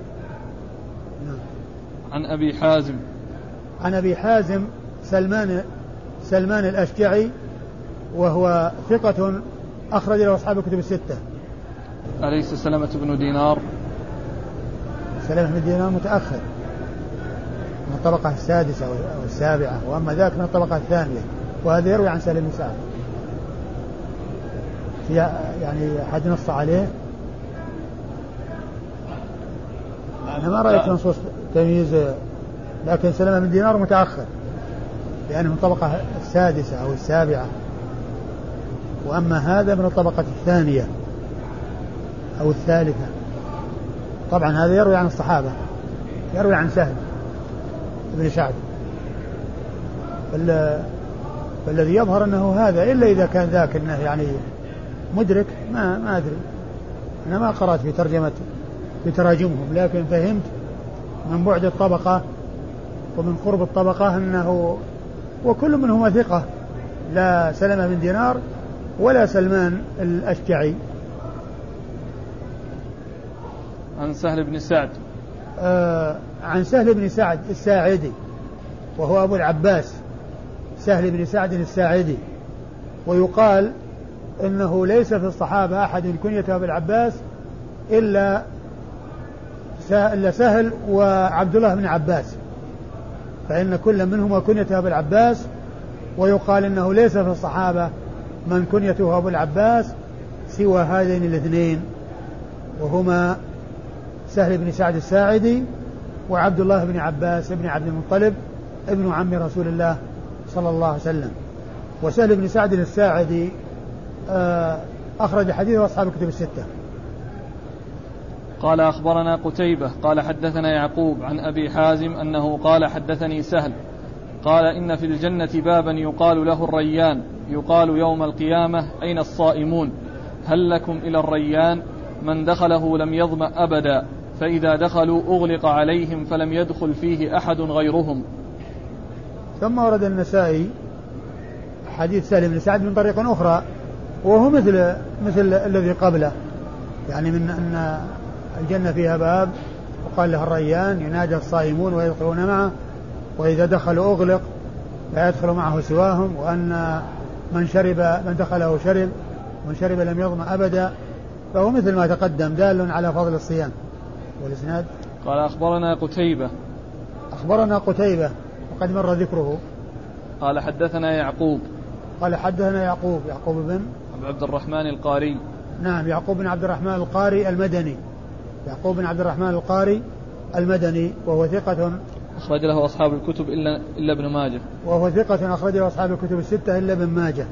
عن أبي حازم. عن أبي حازم سلمان سلمان الأشجعي وهو ثقة أخرج له أصحاب الكتب الستة. أليس سلمة بن دينار؟ سلمة بن دينار متأخر من الطبقة السادسة أو السابعة وأما ذاك من الطبقة الثانية وهذا يروي عن سالم بن سعد. في يعني أحد نص عليه؟ أنا ما رأيت نصوص تمييز لكن سلمة بن دينار متأخر لأنه من الطبقة السادسة أو السابعة. وأما هذا من الطبقة الثانية أو الثالثة. طبعا هذا يروي عن الصحابة يروي عن سهل بن سعد. فالذي يظهر أنه هذا إلا إذا كان ذاك أنه يعني مدرك ما ما أدري. أنا ما قرأت في ترجمة في تراجمهم لكن فهمت من بعد الطبقة ومن قرب الطبقة أنه وكل منهما ثقة. لا سلمة بن دينار ولا سلمان الأشجعي. عن سهل بن سعد. آه عن سهل بن سعد الساعدي وهو أبو العباس سهل بن سعد الساعدي. ويقال إنه ليس في الصحابة أحد كنيته أبو العباس إلا إلا سهل وعبد الله بن عباس. فإن كل منهما كنيته أبو العباس ويقال إنه ليس في الصحابة من كنيته أبو العباس سوى هذين الاثنين وهما سهل بن سعد الساعدي وعبد الله بن عباس بن عبد المطلب ابن عم رسول الله صلى الله عليه وسلم. وسهل بن سعد الساعدي آه، أخرج حديثه أصحاب الكتب الستة. قال أخبرنا قتيبة قال حدثنا يعقوب عن أبي حازم أنه قال حدثني سهل قال إن في الجنة بابا يقال له الريان يقال يوم القيامة أين الصائمون هل لكم إلى الريان من دخله لم يظمأ أبدا فإذا دخلوا أغلق عليهم فلم يدخل فيه أحد غيرهم ثم ورد النسائي حديث سالم بن سعد من طريق أخرى وهو مثل مثل الذي قبله. يعني من أن الجنة فيها باب وقال له الريان ينادى الصائمون ويدخلون معه وإذا دخلوا أغلق لا يدخل معه سواهم وأن من شرب من دخله شرب من شرب لم يظمأ أبدا فهو مثل ما تقدم دال على فضل الصيام والإسناد. قال أخبرنا قتيبة. أخبرنا قتيبة وقد مر ذكره. قال حدثنا يعقوب. قال حدثنا يعقوب يعقوب بن عبد الرحمن القاري. نعم يعقوب بن عبد الرحمن القاري المدني. يعقوب بن عبد الرحمن القاري المدني وهو ثقة أخرج له أصحاب الكتب إلا إلا ابن ماجه. وهو ثقة أخرج له أصحاب الكتب الستة إلا ابن ماجه.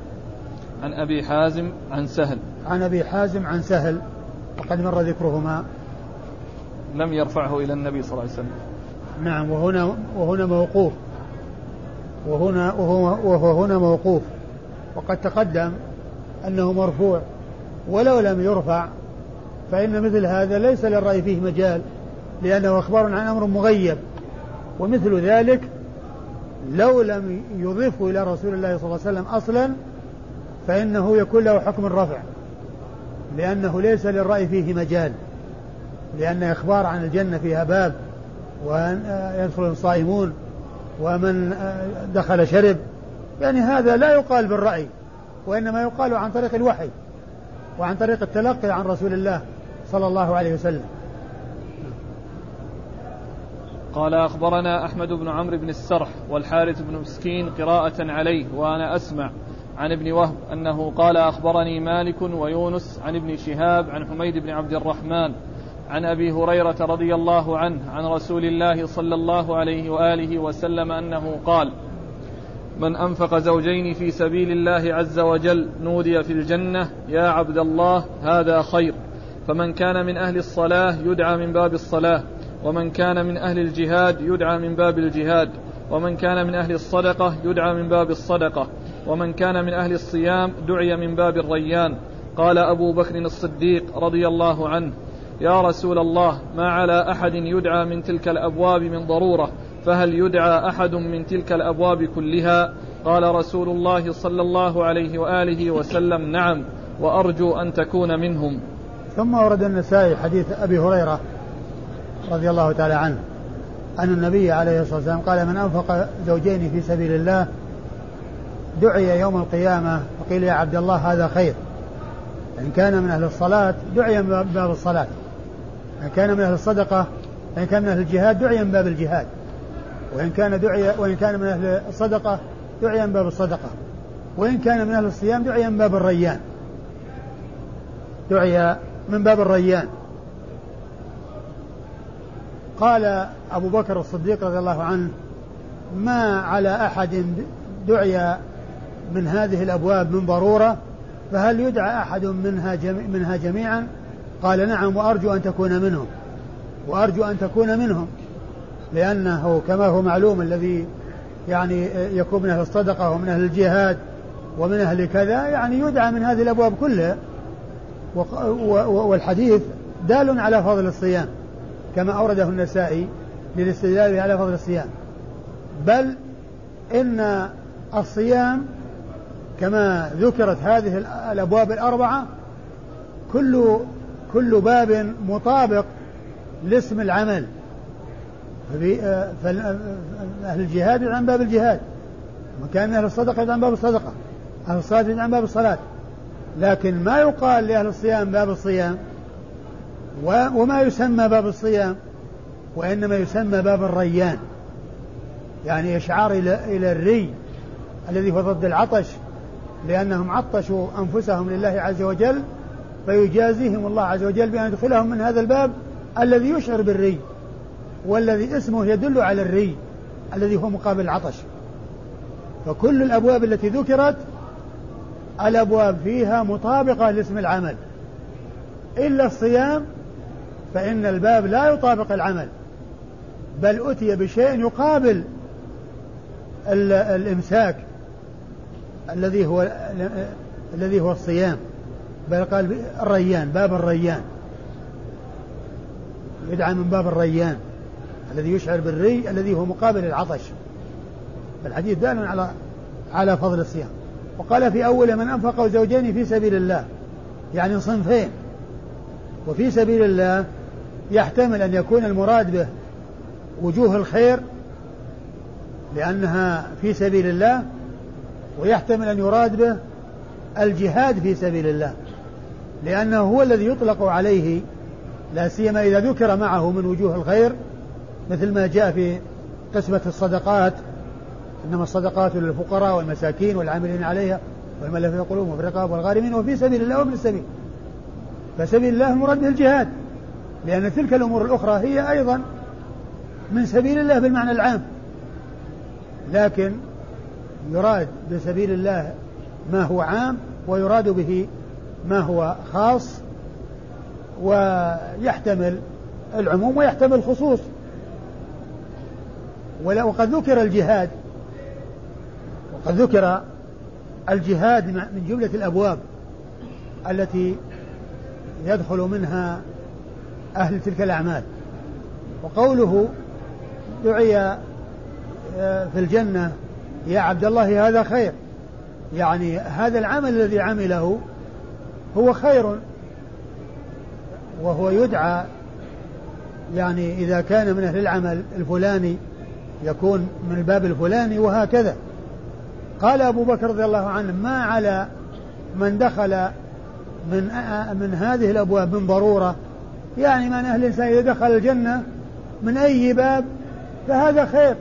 عن أبي حازم عن سهل. عن أبي حازم عن سهل وقد مر ذكرهما. لم يرفعه إلى النبي صلى الله عليه وسلم. نعم وهنا وهنا موقوف. وهنا وهو, وهو هنا موقوف. وقد تقدم أنه مرفوع ولو لم يرفع فإن مثل هذا ليس للرأي فيه مجال لأنه أخبار عن أمر مغيب. ومثل ذلك لو لم يضيفه إلى رسول الله صلى الله عليه وسلم أصلا فإنه يكون له حكم الرفع لأنه ليس للرأي فيه مجال. لأن إخبار عن الجنة فيها باب وأن يدخل الصائمون ومن دخل شرب. يعني هذا لا يقال بالرأي وإنما يقال عن طريق الوحي وعن طريق التلقي عن رسول الله. صلى الله عليه وسلم. قال أخبرنا أحمد بن عمرو بن السرح والحارث بن مسكين قراءة عليه وأنا أسمع عن ابن وهب أنه قال أخبرني مالك ويونس عن ابن شهاب عن حميد بن عبد الرحمن عن أبي هريرة رضي الله عنه عن رسول الله صلى الله عليه وآله وسلم أنه قال من أنفق زوجين في سبيل الله عز وجل نودي في الجنة يا عبد الله هذا خير. فمن كان من أهل الصلاة يدعى من باب الصلاة ومن كان من أهل الجهاد يدعى من باب الجهاد ومن كان من أهل الصدقة يدعى من باب الصدقة ومن كان من أهل الصيام دعي من باب الريان. قال أبو بكر الصديق رضي الله عنه يا رسول الله ما على أحد يدعى من تلك الأبواب من ضرورة فهل يدعى أحد من تلك الأبواب كلها؟ قال رسول الله صلى الله عليه وآله وسلم نعم وأرجو أن تكون منهم. ثم ورد النسائي حديث أبي هريرة رضي الله تعالى عنه أن النبي عليه الصلاة والسلام قال من أنفق زوجين في سبيل الله دعي يوم القيامة. وقيل يا عبد الله هذا خير. إن كان من أهل الصلاة دعي من باب الصلاة. إن كان من أهل الصدقة إن كان من أهل الجهاد دعي من باب الجهاد. وإن كان دعي وإن كان من أهل الصدقة دعي من باب الصدقة. وإن كان من أهل الصيام دعي من باب الريان. دعي من باب الريان. قال أبو بكر الصديق رضي الله عنه ما على أحد دعي من هذه الأبواب من ضرورة فهل يدعى أحد منها, جميع منها جميعا؟ قال نعم وأرجو أن تكون منهم وأرجو أن تكون منهم لأنه كما هو معلوم الذي يعني يكون من أهل الصدقة ومن أهل الجهاد ومن أهل كذا يعني يدعى من هذه الأبواب كلها. والحديث دال على فضل الصيام كما أورده النسائي للاستدلال على فضل الصيام. بل إن الصيام كما ذكرت هذه الأبواب الأربعة كل كل باب مطابق لاسم العمل. فأهل الجهاد عن باب الجهاد وكان أهل الصدقة عن باب الصدقة أهل الصلاة عن باب الصلاة. لكن ما يقال لأهل الصيام باب الصيام وما يسمى باب الصيام وإنما يسمى باب الريان. يعني إشعار إلى الري الذي هو ضد العطش لأنهم عطشوا أنفسهم لله عز وجل فيجازيهم الله عز وجل بأن يدخلهم من هذا الباب الذي يشعر بالري والذي اسمه يدل على الري الذي هو مقابل العطش. فكل الأبواب التي ذكرت الأبواب فيها مطابقة لاسم العمل. إلا الصيام فإن الباب لا يطابق العمل بل أتي بشيء يقابل الإمساك الذي هو الذي هو الصيام. بل قال الريان باب الريان. يدعى من باب الريان الذي يشعر بالري الذي هو مقابل العطش. الحديث دال على على فضل الصيام. وقال في أول من أنفق زوجين في سبيل الله يعني صنفين. وفي سبيل الله يحتمل أن يكون المراد به وجوه الخير لأنها في سبيل الله ويحتمل أن يراد به الجهاد في سبيل الله. لأنه هو الذي يطلق عليه لا سيما إذا ذكر معه من وجوه الخير مثل ما جاء في قسمة الصدقات إنما الصدقات للفقراء والمساكين والعاملين عليها والملف قلوبهم وفي الرقاب والغارمين وفي سبيل الله وابن السبيل فسبيل الله مراد الجهاد. لأن تلك الأمور الأخرى هي أيضا من سبيل الله بالمعنى العام. لكن يراد بسبيل الله ما هو عام ويراد به ما هو خاص ويحتمل العموم ويحتمل الخصوص. وقد ذكر الجهاد وقد ذكر الجهاد من جملة الأبواب التي يدخل منها أهل تلك الأعمال. وقوله دعي آه، في الجنة يا عبد الله هذا خير. يعني هذا العمل الذي عمله هو خير وهو يدعى يعني إذا كان من أهل العمل الفلاني يكون من الباب الفلاني وهكذا. قال أبو بكر رضي الله عنه ما على من دخل من من هذه الأبواب من ضرورة؟ يعني من أهل الإنسان إذا دخل الجنة من أي باب؟ فهذا خير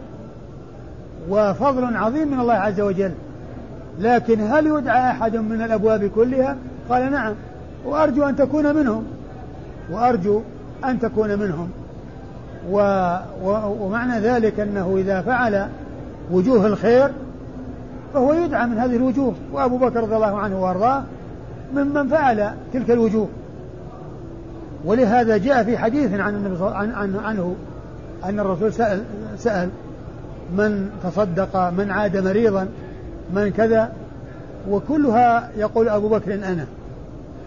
وفضل عظيم من الله عز وجل. لكن هل يدعى أحد من الأبواب كلها؟ قال نعم وأرجو أن تكون منهم وأرجو أن تكون منهم. و و ومعنى ذلك أنه إذا فعل وجوه الخير فهو يدعى من هذه الوجوه وأبو بكر رضي الله عنه وأرضاه ممن فعل تلك الوجوه. ولهذا جاء في حديث عن النبي عن عنه, عنه أن الرسول سأل سأل من تصدق من عاد مريضا من كذا وكلها يقول أبو بكر أنا.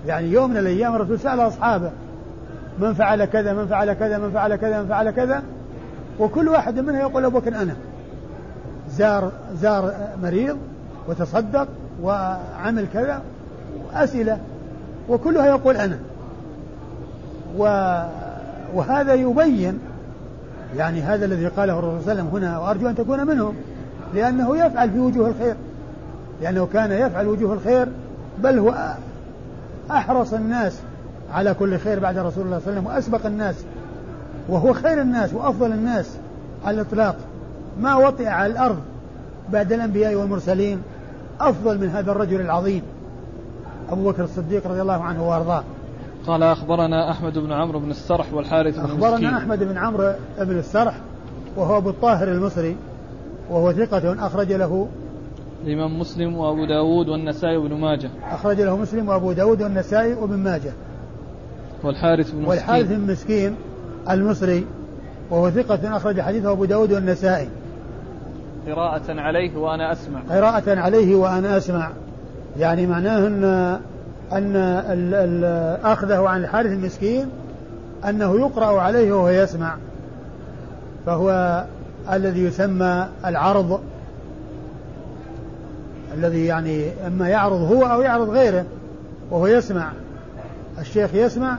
يعني يوم من الأيام الرسول سأل أصحابه من فعل كذا من فعل كذا من فعل كذا من فعل كذا وكل واحد منها يقول أبو بكر أنا. زار زار مريض وتصدق وعمل كذا أسئلة وكلها يقول أنا. وهذا يبين يعني هذا الذي قاله الرسول صلى الله عليه وسلم هنا وأرجو أن تكون منهم لأنه يفعل في وجوه الخير. لأنه كان يفعل وجوه الخير بل هو أحرص الناس على كل خير بعد رسول الله صلى الله عليه وسلم وأسبق الناس وهو خير الناس وأفضل الناس على الإطلاق. ما وطئ على الأرض بعد الأنبياء والمرسلين أفضل من هذا الرجل العظيم أبو بكر الصديق رضي الله عنه وأرضاه. قال أخبرنا أحمد بن عمرو بن السرح والحارث بن أخبرنا مسكين. أحمد بن عمرو بن السرح وهو أبو الطاهر المصري وهو ثقة أخرج له الإمام مسلم وأبو داود والنسائي وابن ماجه. أخرج له مسلم وأبو داود والنسائي وابن ماجه. والحارث بن والحارث مسكين بن مسكين المصري وهو ثقة أخرج حديثه أبو داود والنسائي. قراءة عليه وأنا أسمع. قراءة عليه وأنا أسمع. يعني معناه أن أن ال- ال- أخذه عن الحارث المسكين أنه يقرأ عليه وهو يسمع. فهو الذي يسمى العرض. الذي يعني أما يعرض هو أو يعرض غيره وهو يسمع. الشيخ يسمع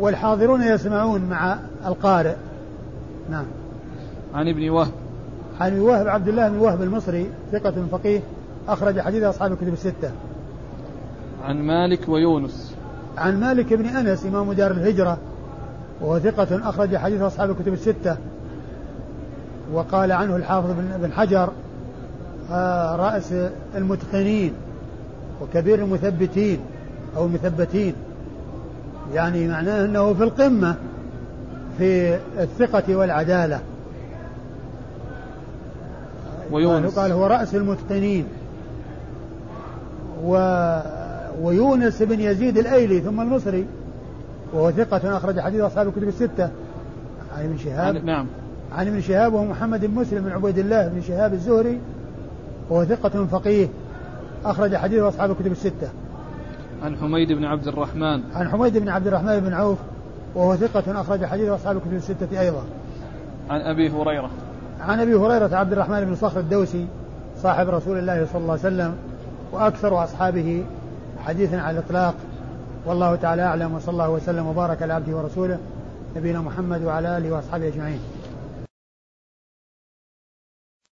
والحاضرون يسمعون مع القارئ. نعم. عن ابن وهب. عن وهب عبد الله بن وهب المصري ثقة فقيه أخرج حديث أصحاب الكتب الستة. عن مالك ويونس. عن مالك بن أنس إمام دار الهجرة وهو ثقة أخرج حديث أصحاب الكتب الستة. وقال عنه الحافظ بن بن حجر آه، رأس المتقنين وكبير المثبتين أو المثبتين. يعني معناه أنه في القمة في الثقة والعدالة. ويونس. قال هو رأس المتقنين. و ويونس بن يزيد الأيلي ثم المصري. وهو ثقة أخرج حديث أصحاب الكتب الستة. عن ابن شهاب. عن نعم. عن ابن شهاب وهو محمد بن مسلم بن عبيد الله بن شهاب الزهري. وهو ثقة فقيه. أخرج حديث أصحاب الكتب الستة. عن حميد بن عبد الرحمن. عن حميد بن عبد الرحمن بن عوف. وهو ثقة أخرج حديث أصحاب الكتب الستة أيضا. عن أبي هريرة. عن أبي هريرة عبد الرحمن بن صخر الدوسي صاحب رسول الله صلى الله عليه وسلم وأكثر أصحابه حديثا على الإطلاق والله تعالى أعلم وصلى الله وسلم وبارك على عبده ورسوله نبينا محمد وعلى آله وأصحابه أجمعين.